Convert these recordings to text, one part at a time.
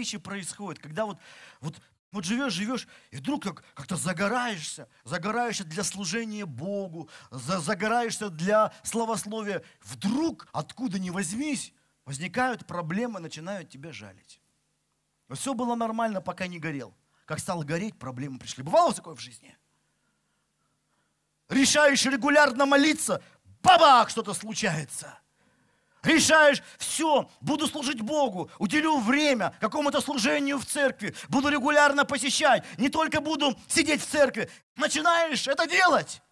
вещи происходят, когда вот, вот, вот живешь, живешь, и вдруг как, как-то загораешься, загораешься для служения Богу, за, загораешься для славословия. Вдруг, откуда ни возьмись, возникают проблемы, начинают тебя жалить. Все было нормально, пока не горел. Как стал гореть, проблемы пришли. Бывало такое в жизни? Решаешь регулярно молиться, бабах, что-то случается. Решаешь, все, буду служить Богу, уделю время какому-то служению в церкви, буду регулярно посещать, не только буду сидеть в церкви. Начинаешь это делать.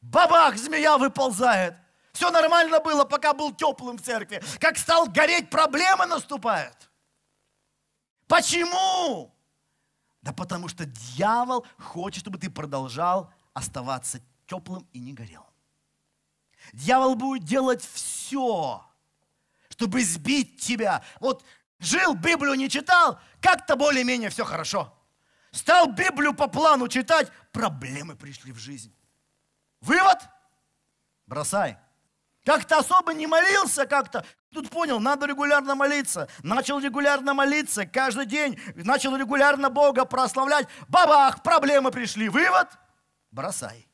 Бабах, змея выползает. Все нормально было, пока был теплым в церкви. Как стал гореть, проблемы наступают. Почему? Да потому что дьявол хочет, чтобы ты продолжал оставаться теплым и не горел. Дьявол будет делать все, чтобы сбить тебя. Вот жил, Библию не читал, как-то более-менее все хорошо. Стал Библию по плану читать, проблемы пришли в жизнь. Вывод? Бросай. Как-то особо не молился, как-то. Тут понял, надо регулярно молиться. Начал регулярно молиться каждый день. Начал регулярно Бога прославлять. Бабах, проблемы пришли. Вывод? Бросай.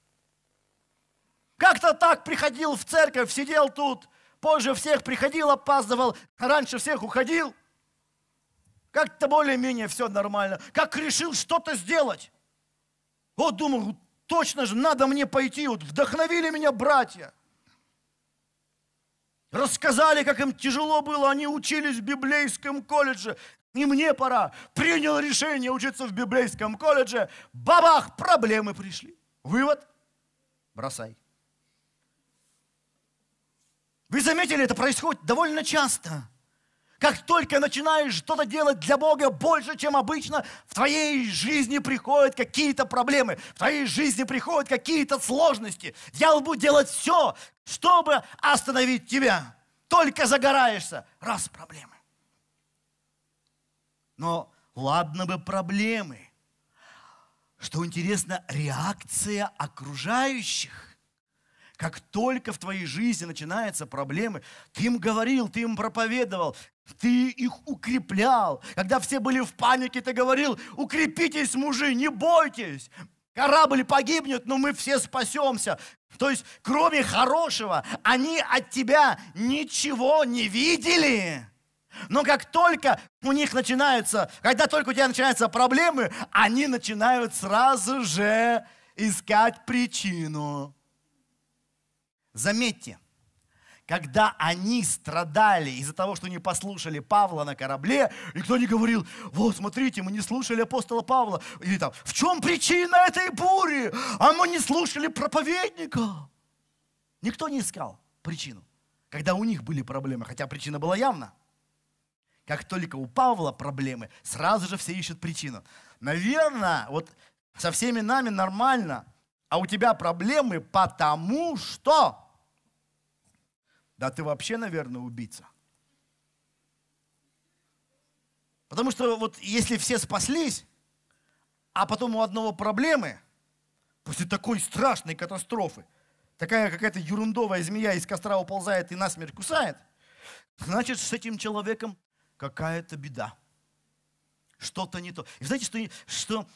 Как-то так приходил в церковь, сидел тут. Позже всех приходил, опаздывал. Раньше всех уходил. Как-то более-менее все нормально. Как решил что-то сделать. Вот думаю, точно же надо мне пойти. Вот вдохновили меня братья. Рассказали, как им тяжело было, они учились в библейском колледже. И мне пора. Принял решение учиться в библейском колледже. Бабах, проблемы пришли. Вывод? Бросай. Вы заметили, это происходит довольно часто. Как только начинаешь что-то делать для Бога больше, чем обычно, в твоей жизни приходят какие-то проблемы, в твоей жизни приходят какие-то сложности. Дьявол будет делать все, чтобы остановить тебя. Только загораешься, раз проблемы. Но ладно бы проблемы. Что интересно, реакция окружающих как только в твоей жизни начинаются проблемы, ты им говорил, ты им проповедовал, ты их укреплял. Когда все были в панике, ты говорил, укрепитесь, мужи, не бойтесь. Корабль погибнет, но мы все спасемся. То есть, кроме хорошего, они от тебя ничего не видели. Но как только у них начинаются, когда только у тебя начинаются проблемы, они начинают сразу же искать причину. Заметьте, когда они страдали из-за того, что не послушали Павла на корабле, никто не говорил, вот, смотрите, мы не слушали апостола Павла. Или там, в чем причина этой бури? А мы не слушали проповедника. Никто не искал причину, когда у них были проблемы, хотя причина была явна. Как только у Павла проблемы, сразу же все ищут причину. Наверное, вот со всеми нами нормально, а у тебя проблемы потому что да ты вообще, наверное, убийца. Потому что вот если все спаслись, а потом у одного проблемы, после такой страшной катастрофы, такая какая-то ерундовая змея из костра уползает и насмерть кусает, значит, с этим человеком какая-то беда. Что-то не то. И знаете, что, что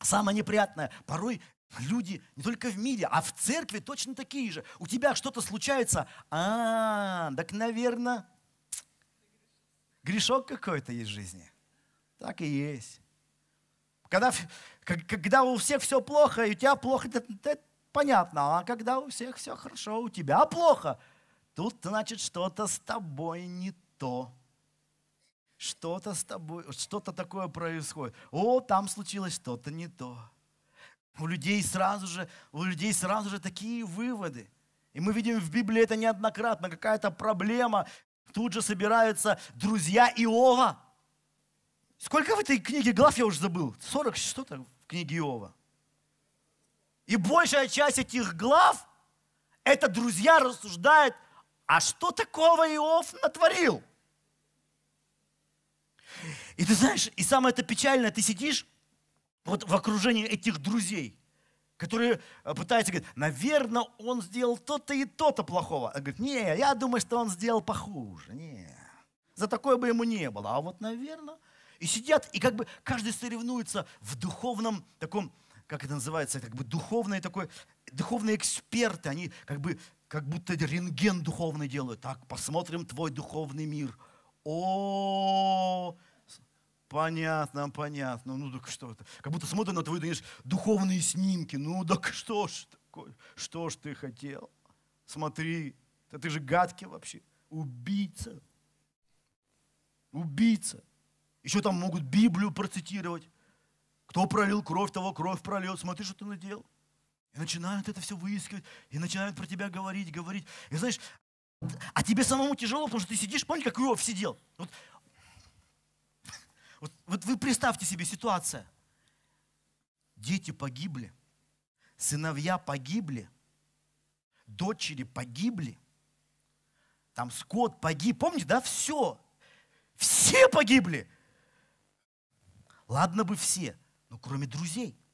самое неприятное? Порой Люди не только в мире, а в церкви точно такие же. У тебя что-то случается, а, так, наверное, грешок какой-то есть в жизни. Так и есть. Когда, когда у всех все плохо, и у тебя плохо, это, это понятно. А когда у всех все хорошо, у тебя плохо, тут, значит, что-то с тобой не то. Что-то с тобой, что-то такое происходит. О, там случилось что-то не то у людей сразу же, у людей сразу же такие выводы. И мы видим в Библии это неоднократно, какая-то проблема. Тут же собираются друзья Иова. Сколько в этой книге глав я уже забыл? 40 что-то в книге Иова. И большая часть этих глав, это друзья рассуждают, а что такого Иов натворил? И ты знаешь, и самое это печальное, ты сидишь вот в окружении этих друзей, которые э, пытаются говорить, наверное, он сделал то-то и то-то плохого. А говорит, не, я думаю, что он сделал похуже. Не. за такое бы ему не было. А вот, наверное, и сидят, и как бы каждый соревнуется в духовном таком, как это называется, как бы духовный такой, духовные эксперты, они как бы как будто рентген духовный делают. Так, посмотрим твой духовный мир. О, понятно, понятно. Ну так что это? Как будто смотрят на твои, думаешь, духовные снимки. Ну так что ж такое? Что ж ты хотел? Смотри, да ты же гадкий вообще. Убийца. Убийца. Еще там могут Библию процитировать. Кто пролил кровь, того кровь прольет. Смотри, что ты наделал. И начинают это все выискивать, и начинают про тебя говорить, говорить. И знаешь, а тебе самому тяжело, потому что ты сидишь, помните, как Иов сидел? Вот, вот, вы представьте себе ситуацию. Дети погибли, сыновья погибли, дочери погибли, там скот погиб, помните, да, все. Все погибли. Ладно бы все, но кроме друзей –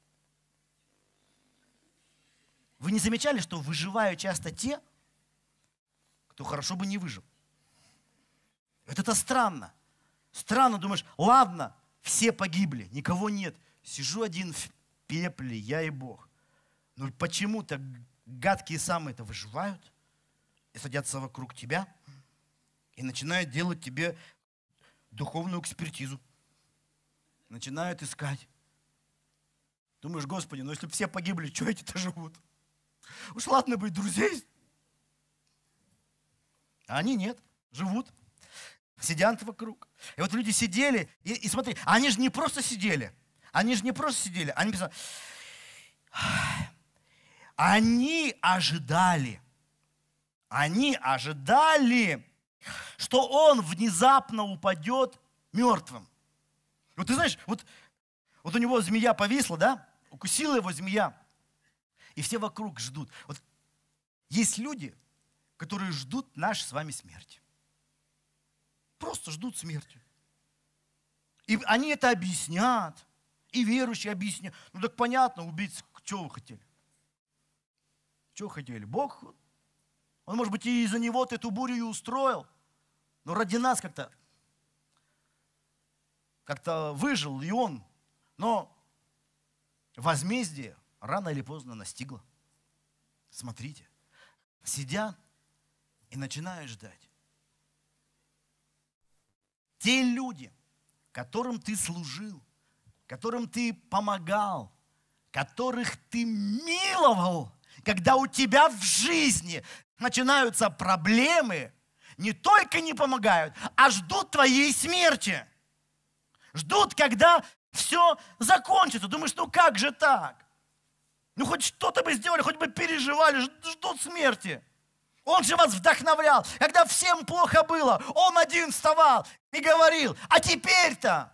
вы не замечали, что выживают часто те, кто хорошо бы не выжил? Это странно. Странно, думаешь, ладно, все погибли, никого нет. Сижу один в пепле, я и Бог. Но почему-то гадкие самые-то выживают и садятся вокруг тебя и начинают делать тебе духовную экспертизу. Начинают искать. Думаешь, Господи, ну если бы все погибли, что эти-то живут? Уж ладно быть друзей. А они нет, живут, сидят вокруг. И вот люди сидели, и, и смотри, они же не просто сидели, они же не просто сидели, они писали, они ожидали, они ожидали, что он внезапно упадет мертвым. Вот ты знаешь, вот, вот у него змея повисла, да? Укусила его змея. И все вокруг ждут. Вот есть люди, которые ждут нашей с вами смерти. Просто ждут смерти. И они это объяснят. И верующие объяснят. Ну так понятно, убийцы, что вы хотели? Что хотели? Бог, он, может быть, и из-за него эту бурю и устроил. Но ради нас как-то как-то выжил и он. Но возмездие рано или поздно настигла. Смотрите, сидят и начинают ждать. Те люди, которым ты служил, которым ты помогал, которых ты миловал, когда у тебя в жизни начинаются проблемы, не только не помогают, а ждут твоей смерти. Ждут, когда все закончится. Думаешь, ну как же так? Ну хоть что-то бы сделали, хоть бы переживали, ждут смерти. Он же вас вдохновлял. Когда всем плохо было, он один вставал и говорил, а теперь-то,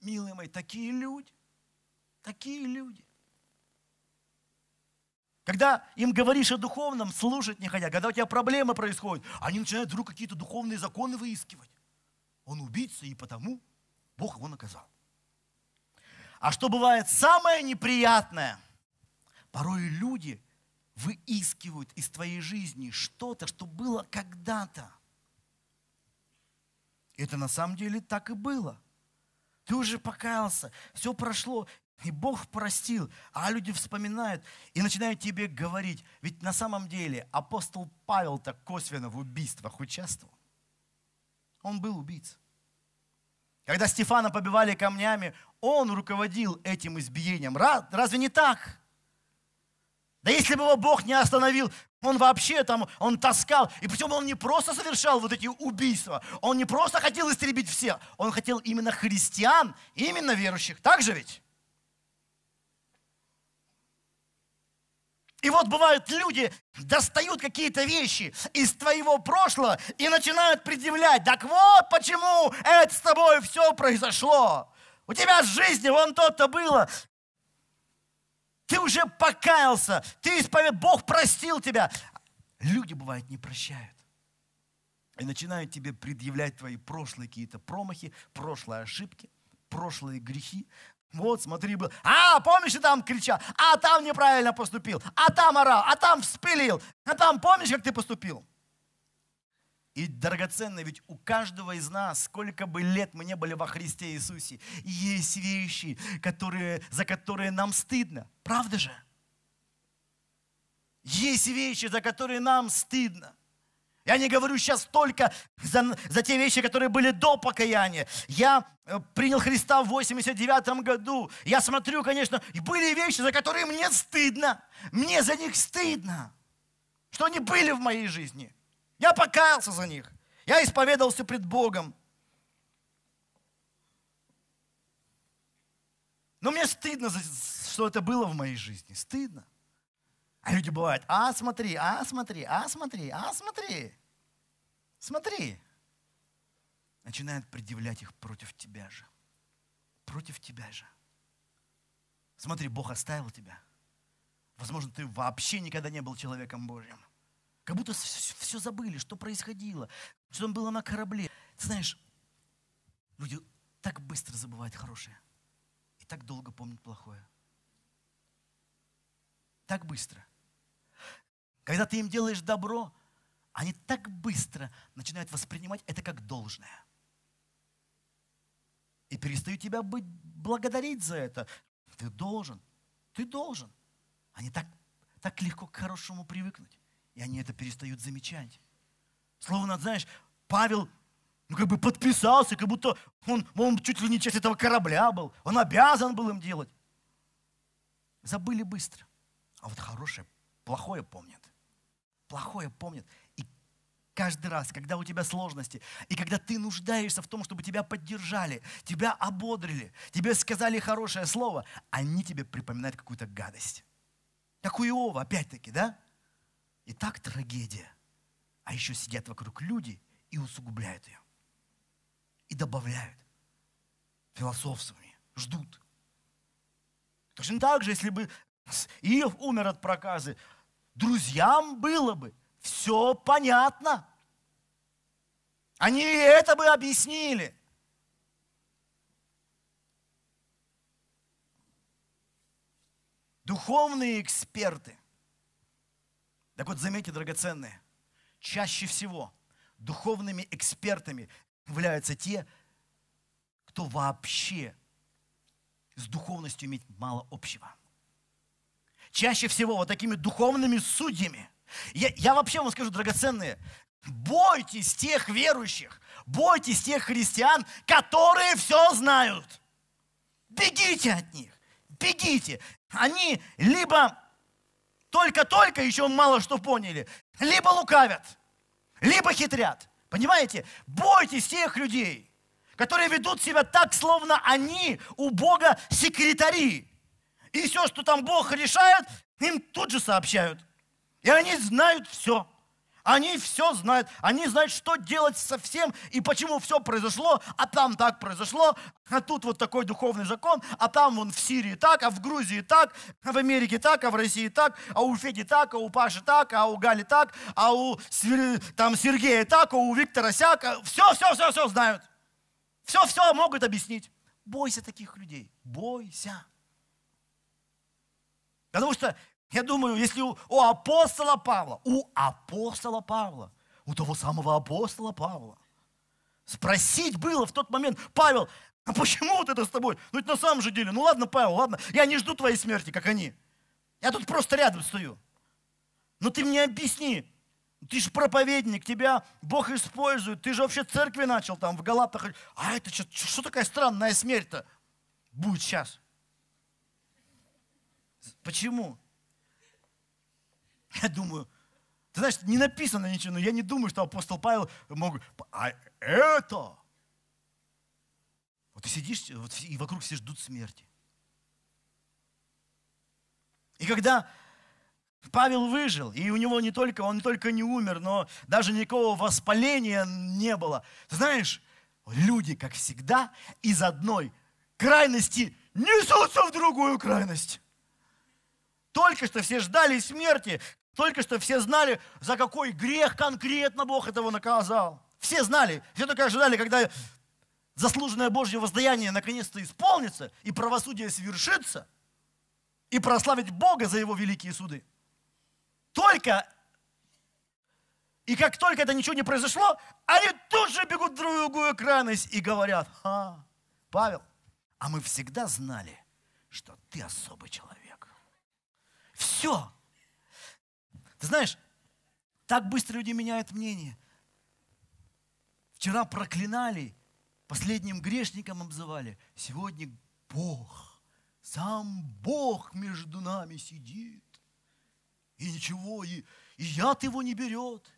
милые мои, такие люди, такие люди. Когда им говоришь о духовном, слушать не хотят. Когда у тебя проблемы происходят, они начинают вдруг какие-то духовные законы выискивать. Он убийца, и потому Бог его наказал. А что бывает самое неприятное? Порой люди выискивают из твоей жизни что-то, что было когда-то. Это на самом деле так и было. Ты уже покаялся, все прошло, и Бог простил, а люди вспоминают и начинают тебе говорить. Ведь на самом деле апостол Павел так косвенно в убийствах участвовал. Он был убийцей. Когда Стефана побивали камнями, он руководил этим избиением. Разве не так? Да если бы его Бог не остановил, он вообще там, он таскал. И причем он не просто совершал вот эти убийства, он не просто хотел истребить всех, он хотел именно христиан, именно верующих. Так же ведь? И вот бывают люди, достают какие-то вещи из твоего прошлого и начинают предъявлять. Так вот почему это с тобой все произошло. У тебя в жизни вон то-то было. Ты уже покаялся, ты исповед, Бог простил тебя. Люди, бывают, не прощают. И начинают тебе предъявлять твои прошлые какие-то промахи, прошлые ошибки, прошлые грехи. Вот, смотри, был. А, помнишь, ты там кричал? А там неправильно поступил. А там орал. А там вспылил. А там помнишь, как ты поступил? И драгоценно, ведь у каждого из нас, сколько бы лет мы не были во Христе Иисусе, есть вещи, которые, за которые нам стыдно. Правда же? Есть вещи, за которые нам стыдно. Я не говорю сейчас только за, за те вещи, которые были до покаяния. Я э, принял Христа в 89 году. Я смотрю, конечно, были вещи, за которые мне стыдно. Мне за них стыдно, что они были в моей жизни. Я покаялся за них. Я исповедовался пред Богом. Но мне стыдно, что это было в моей жизни. Стыдно. А люди бывают, а смотри, а смотри, а смотри, а смотри. Смотри. Начинают предъявлять их против тебя же. Против тебя же. Смотри, Бог оставил тебя. Возможно, ты вообще никогда не был человеком Божьим. Как будто все забыли, что происходило, что там было на корабле. Ты знаешь, люди так быстро забывают хорошее и так долго помнят плохое. Так быстро. Когда ты им делаешь добро, они так быстро начинают воспринимать это как должное. И перестают тебя быть, благодарить за это. Ты должен, ты должен. Они так, так легко к хорошему привыкнуть. И они это перестают замечать. Словно, знаешь, Павел ну, как бы подписался, как будто он, он чуть ли не часть этого корабля был. Он обязан был им делать. Забыли быстро. А вот хорошее, плохое помнят. Плохое помнят. И каждый раз, когда у тебя сложности, и когда ты нуждаешься в том, чтобы тебя поддержали, тебя ободрили, тебе сказали хорошее слово, они тебе припоминают какую-то гадость. Как у Иова, опять-таки, да? И так трагедия. А еще сидят вокруг люди и усугубляют ее. И добавляют. Философствами. Ждут. Точно так же, если бы Иов умер от проказы, друзьям было бы все понятно. Они это бы объяснили. Духовные эксперты – так вот, заметьте, драгоценные, чаще всего духовными экспертами являются те, кто вообще с духовностью имеет мало общего. Чаще всего вот такими духовными судьями. Я, я вообще вам скажу, драгоценные, бойтесь тех верующих, бойтесь тех христиан, которые все знают. Бегите от них, бегите. Они либо только-только еще мало что поняли. Либо лукавят, либо хитрят. Понимаете? Бойтесь тех людей, которые ведут себя так, словно они у Бога секретари. И все, что там Бог решает, им тут же сообщают. И они знают все. Они все знают. Они знают, что делать со всем и почему все произошло, а там так произошло, а тут вот такой духовный закон, а там вон в Сирии так, а в Грузии так, а в Америке так, а в России так, а у Феди так, а у Паши так, а у Гали так, а у там Сергея так, а у Виктора сяк. Все, все, все, все знают. Все, все могут объяснить. Бойся таких людей. Бойся. Потому что я думаю, если у, у апостола Павла, у апостола Павла, у того самого апостола Павла, спросить было в тот момент, Павел, а почему вот это с тобой? Ну это на самом же деле, ну ладно, Павел, ладно, я не жду твоей смерти, как они. Я тут просто рядом стою. Но ты мне объясни, ты же проповедник, тебя Бог использует, ты же вообще церкви начал там в Галатах. А это что, что такая странная смерть-то будет сейчас? Почему? Я думаю, ты знаешь, не написано ничего, но я не думаю, что апостол Павел мог... А это... Вот ты сидишь, вот, и вокруг все ждут смерти. И когда Павел выжил, и у него не только, он не только не умер, но даже никакого воспаления не было. Ты знаешь, люди, как всегда, из одной крайности несутся в другую крайность. Только что все ждали смерти, только что все знали, за какой грех конкретно Бог этого наказал. Все знали, все только ожидали, когда заслуженное Божье воздаяние наконец-то исполнится, и правосудие свершится, и прославить Бога за его великие суды. Только И как только это ничего не произошло, они тут же бегут в другую крайность и говорят, а, Павел, а мы всегда знали, что ты особый человек. Все. Ты знаешь, так быстро люди меняют мнение. Вчера проклинали, последним грешником обзывали. Сегодня Бог, сам Бог между нами сидит. И ничего, и, и яд его не берет,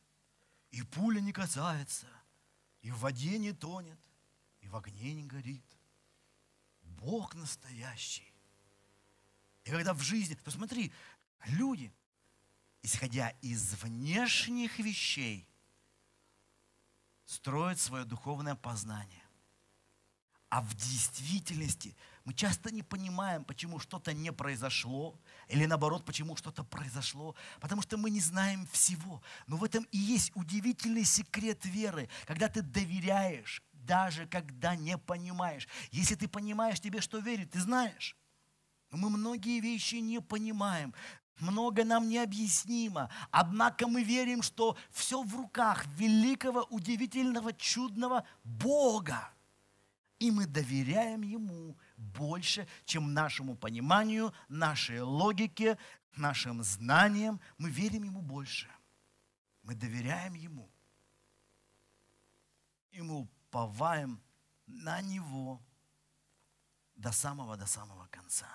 и пуля не касается, и в воде не тонет, и в огне не горит. Бог настоящий. И когда в жизни, то смотри, люди, исходя из внешних вещей, строят свое духовное познание. А в действительности мы часто не понимаем, почему что-то не произошло, или наоборот, почему что-то произошло, потому что мы не знаем всего. Но в этом и есть удивительный секрет веры, когда ты доверяешь, даже когда не понимаешь. Если ты понимаешь, тебе что верить, ты знаешь. Мы многие вещи не понимаем, много нам необъяснимо. Однако мы верим, что все в руках великого, удивительного, чудного Бога. И мы доверяем Ему больше, чем нашему пониманию, нашей логике, нашим знаниям. Мы верим Ему больше. Мы доверяем Ему. И мы уповаем на Него до самого, до самого конца.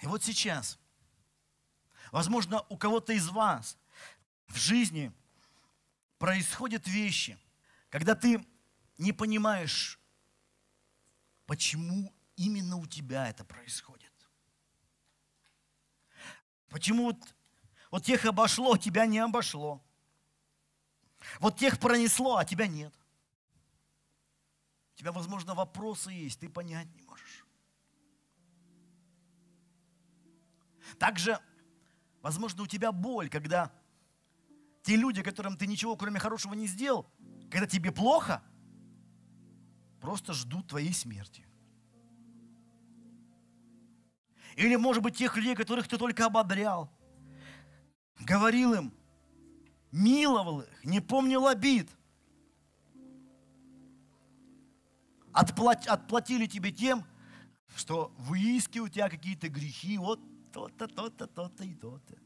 И вот сейчас, возможно, у кого-то из вас в жизни – происходят вещи, когда ты не понимаешь, почему именно у тебя это происходит. Почему вот, вот тех обошло, а тебя не обошло. Вот тех пронесло, а тебя нет. У тебя, возможно, вопросы есть, ты понять не можешь. Также, возможно, у тебя боль, когда те люди, которым ты ничего, кроме хорошего, не сделал, когда тебе плохо, просто ждут твоей смерти. Или, может быть, тех людей, которых ты только ободрял, говорил им, миловал их, не помнил обид. Отплат, отплатили тебе тем, что выискивают у тебя какие-то грехи, вот то-то, то-то, то-то и то-то.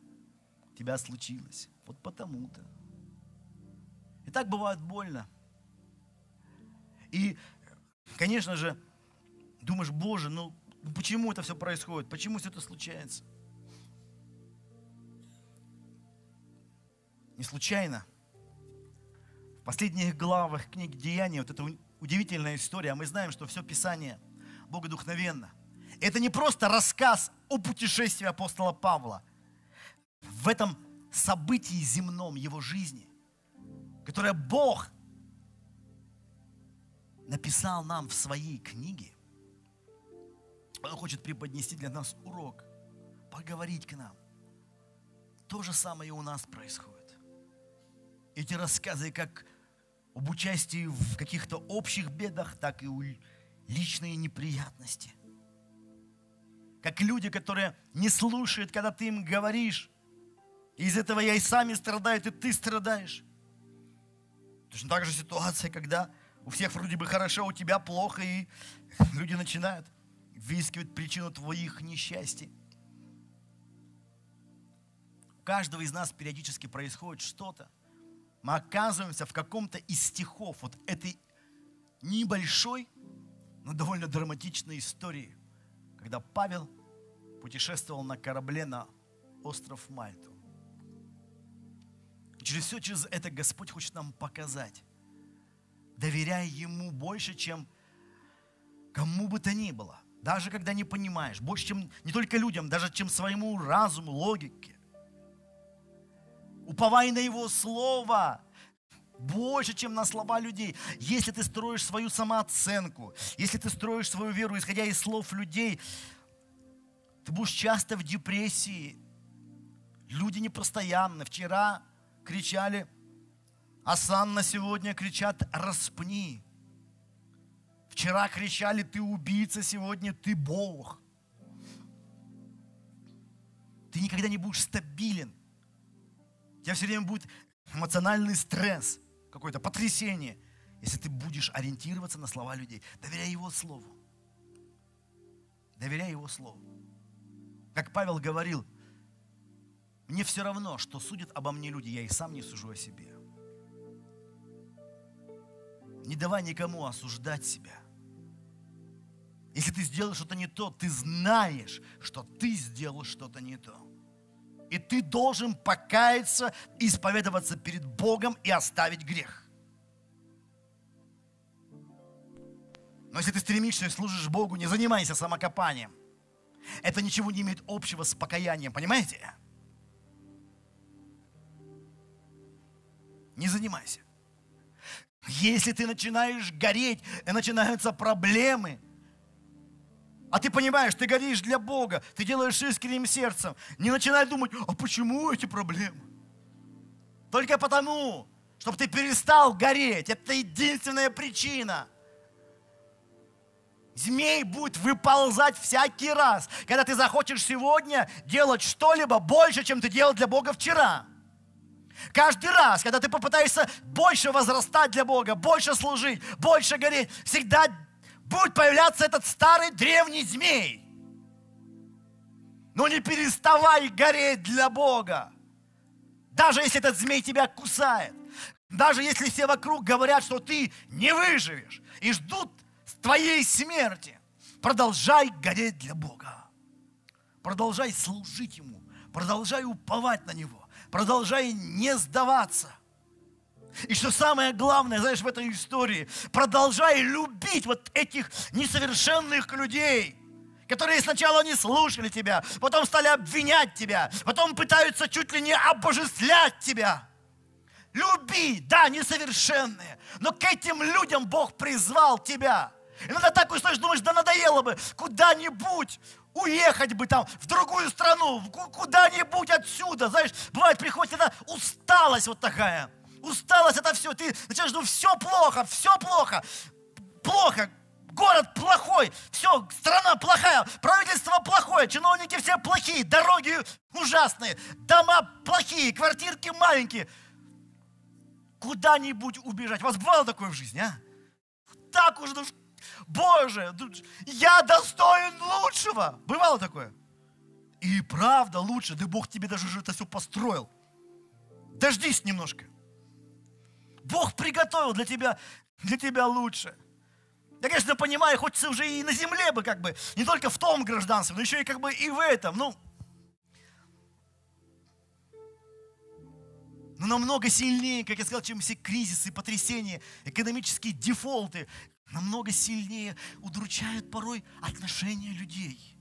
Тебя случилось. Вот потому-то. И так бывает больно. И, конечно же, думаешь, Боже, ну почему это все происходит? Почему все это случается? Не случайно. В последних главах книги Деяния вот эта удивительная история. Мы знаем, что все Писание богодухновенно. Это не просто рассказ о путешествии апостола Павла. В этом событии земном его жизни, которое Бог написал нам в своей книге, Он хочет преподнести для нас урок, поговорить к нам. То же самое и у нас происходит. Эти рассказы как об участии в каких-то общих бедах, так и у личные неприятности. Как люди, которые не слушают, когда ты им говоришь, из этого я и сами страдают, и ты страдаешь. Точно так же ситуация, когда у всех вроде бы хорошо, у тебя плохо, и люди начинают выискивать причину твоих несчастий. У каждого из нас периодически происходит что-то. Мы оказываемся в каком-то из стихов вот этой небольшой, но довольно драматичной истории, когда Павел путешествовал на корабле на остров Мальту. Через все через это Господь хочет нам показать. Доверяй Ему больше, чем кому бы то ни было. Даже когда не понимаешь. Больше, чем не только людям, даже чем своему разуму, логике. Уповай на Его Слово больше, чем на слова людей. Если ты строишь свою самооценку, если ты строишь свою веру, исходя из слов людей, ты будешь часто в депрессии. Люди непостоянны. Вчера кричали, а Санна сегодня кричат «распни». Вчера кричали «ты убийца», сегодня «ты Бог». никогда не будешь стабилен. У тебя все время будет эмоциональный стресс, какое-то потрясение, если ты будешь ориентироваться на слова людей. Доверяй Его Слову. Доверяй Его Слову. Как Павел говорил, мне все равно, что судят обо мне люди, я и сам не сужу о себе. Не давай никому осуждать себя. Если ты сделал что-то не то, ты знаешь, что ты сделал что-то не то. И ты должен покаяться, исповедоваться перед Богом и оставить грех. Но если ты стремишься и служишь Богу, не занимайся самокопанием. Это ничего не имеет общего с покаянием, понимаете? Не занимайся. Если ты начинаешь гореть, начинаются проблемы – а ты понимаешь, ты горишь для Бога, ты делаешь искренним сердцем. Не начинай думать, а почему эти проблемы? Только потому, чтобы ты перестал гореть. Это единственная причина. Змей будет выползать всякий раз, когда ты захочешь сегодня делать что-либо больше, чем ты делал для Бога вчера. Каждый раз, когда ты попытаешься больше возрастать для Бога, больше служить, больше гореть, всегда будет появляться этот старый древний змей. Но не переставай гореть для Бога. Даже если этот змей тебя кусает. Даже если все вокруг говорят, что ты не выживешь и ждут твоей смерти. Продолжай гореть для Бога. Продолжай служить Ему. Продолжай уповать на Него. Продолжай не сдаваться – и что самое главное, знаешь, в этой истории, продолжай любить вот этих несовершенных людей, которые сначала не слушали тебя, потом стали обвинять тебя, потом пытаются чуть ли не обожествлять тебя. Люби, да, несовершенные, но к этим людям Бог призвал тебя. Иногда так устаешь, думаешь, да надоело бы куда-нибудь уехать бы там в другую страну, куда-нибудь отсюда. Знаешь, бывает, приходит эта усталость вот такая – усталость, это все. Ты начинаешь думать, все плохо, все плохо. Плохо, город плохой, все, страна плохая, правительство плохое, чиновники все плохие, дороги ужасные, дома плохие, квартирки маленькие. Куда-нибудь убежать. У вас бывало такое в жизни, а? Так уже, ну, Боже, ну, я достоин лучшего. Бывало такое? И правда лучше, да Бог тебе даже это все построил. Дождись немножко. Бог приготовил для тебя, для тебя лучше. Я, конечно, понимаю, хочется уже и на земле бы как бы, не только в том гражданстве, но еще и как бы и в этом. Ну, но намного сильнее, как я сказал, чем все кризисы, потрясения, экономические дефолты, намного сильнее удручают порой отношения людей.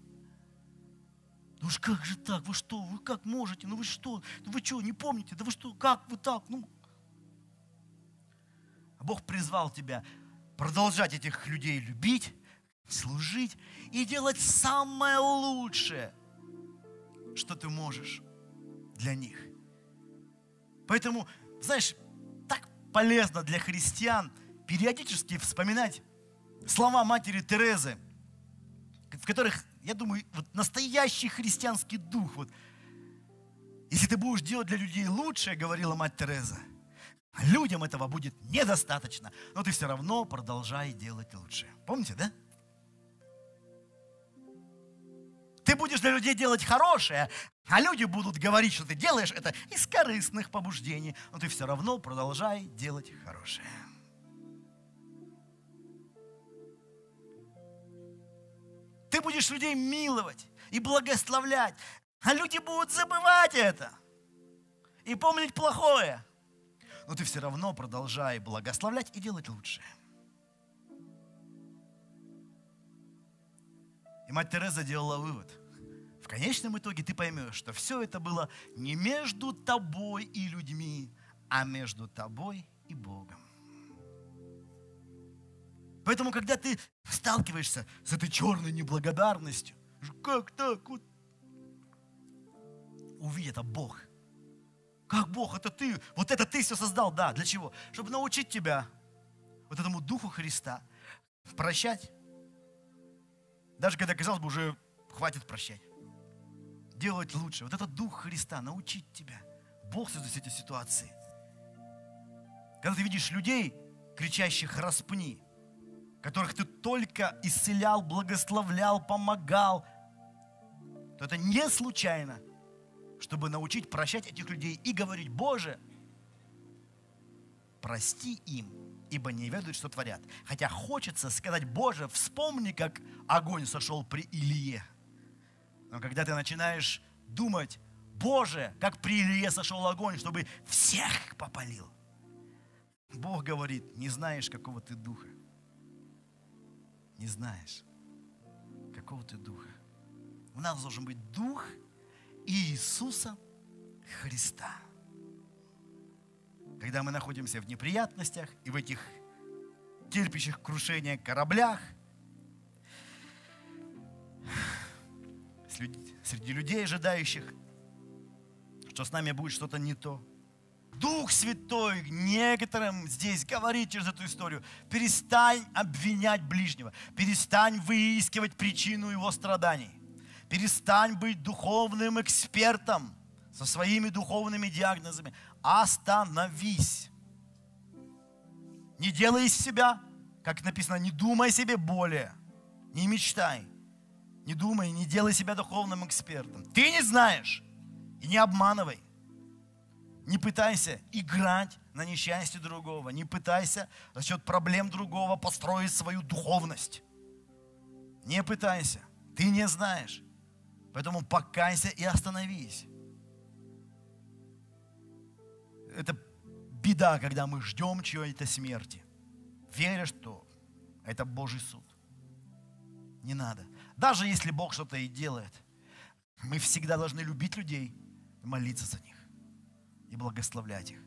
Ну уж как же так? Вы что? Вы как можете? Ну вы что? Ну вы что, не помните? Да вы что? Как вы так? Ну, Бог призвал тебя продолжать этих людей любить, служить и делать самое лучшее, что ты можешь для них. Поэтому, знаешь, так полезно для христиан периодически вспоминать слова матери Терезы, в которых, я думаю, вот настоящий христианский дух. Вот, если ты будешь делать для людей лучшее, говорила мать Тереза, Людям этого будет недостаточно, но ты все равно продолжай делать лучше. Помните, да? Ты будешь для людей делать хорошее, а люди будут говорить, что ты делаешь это из корыстных побуждений, но ты все равно продолжай делать хорошее. Ты будешь людей миловать и благословлять, а люди будут забывать это и помнить плохое – но ты все равно продолжай благословлять и делать лучшее. И мать Тереза делала вывод. В конечном итоге ты поймешь, что все это было не между тобой и людьми, а между тобой и Богом. Поэтому, когда ты сталкиваешься с этой черной неблагодарностью, как так? Вот, увидь, это Бог – как Бог, это ты, вот это ты все создал, да, для чего? Чтобы научить тебя вот этому Духу Христа прощать. Даже когда, казалось бы, уже хватит прощать. делать лучше. Вот этот Дух Христа научить тебя. Бог создает эти ситуации. Когда ты видишь людей, кричащих «распни», которых ты только исцелял, благословлял, помогал, то это не случайно, чтобы научить прощать этих людей и говорить, Боже, прости им, ибо не ведают, что творят. Хотя хочется сказать, Боже, вспомни, как огонь сошел при Илье. Но когда ты начинаешь думать, Боже, как при Илье сошел огонь, чтобы всех попалил. Бог говорит, не знаешь, какого ты духа. Не знаешь, какого ты духа. У нас должен быть дух Иисуса Христа. Когда мы находимся в неприятностях и в этих терпящих крушения кораблях, среди людей, ожидающих, что с нами будет что-то не то. Дух Святой некоторым здесь говорит через эту историю, перестань обвинять ближнего, перестань выискивать причину его страданий, перестань быть духовным экспертом со своими духовными диагнозами, остановись. Не делай из себя, как написано, не думай о себе более, не мечтай, не думай, не делай себя духовным экспертом. Ты не знаешь и не обманывай. Не пытайся играть на несчастье другого. Не пытайся за счет проблем другого построить свою духовность. Не пытайся. Ты не знаешь. Поэтому покайся и остановись. Это беда, когда мы ждем чьей-то смерти, веря, что это Божий суд. Не надо. Даже если Бог что-то и делает, мы всегда должны любить людей молиться за них и благословлять их.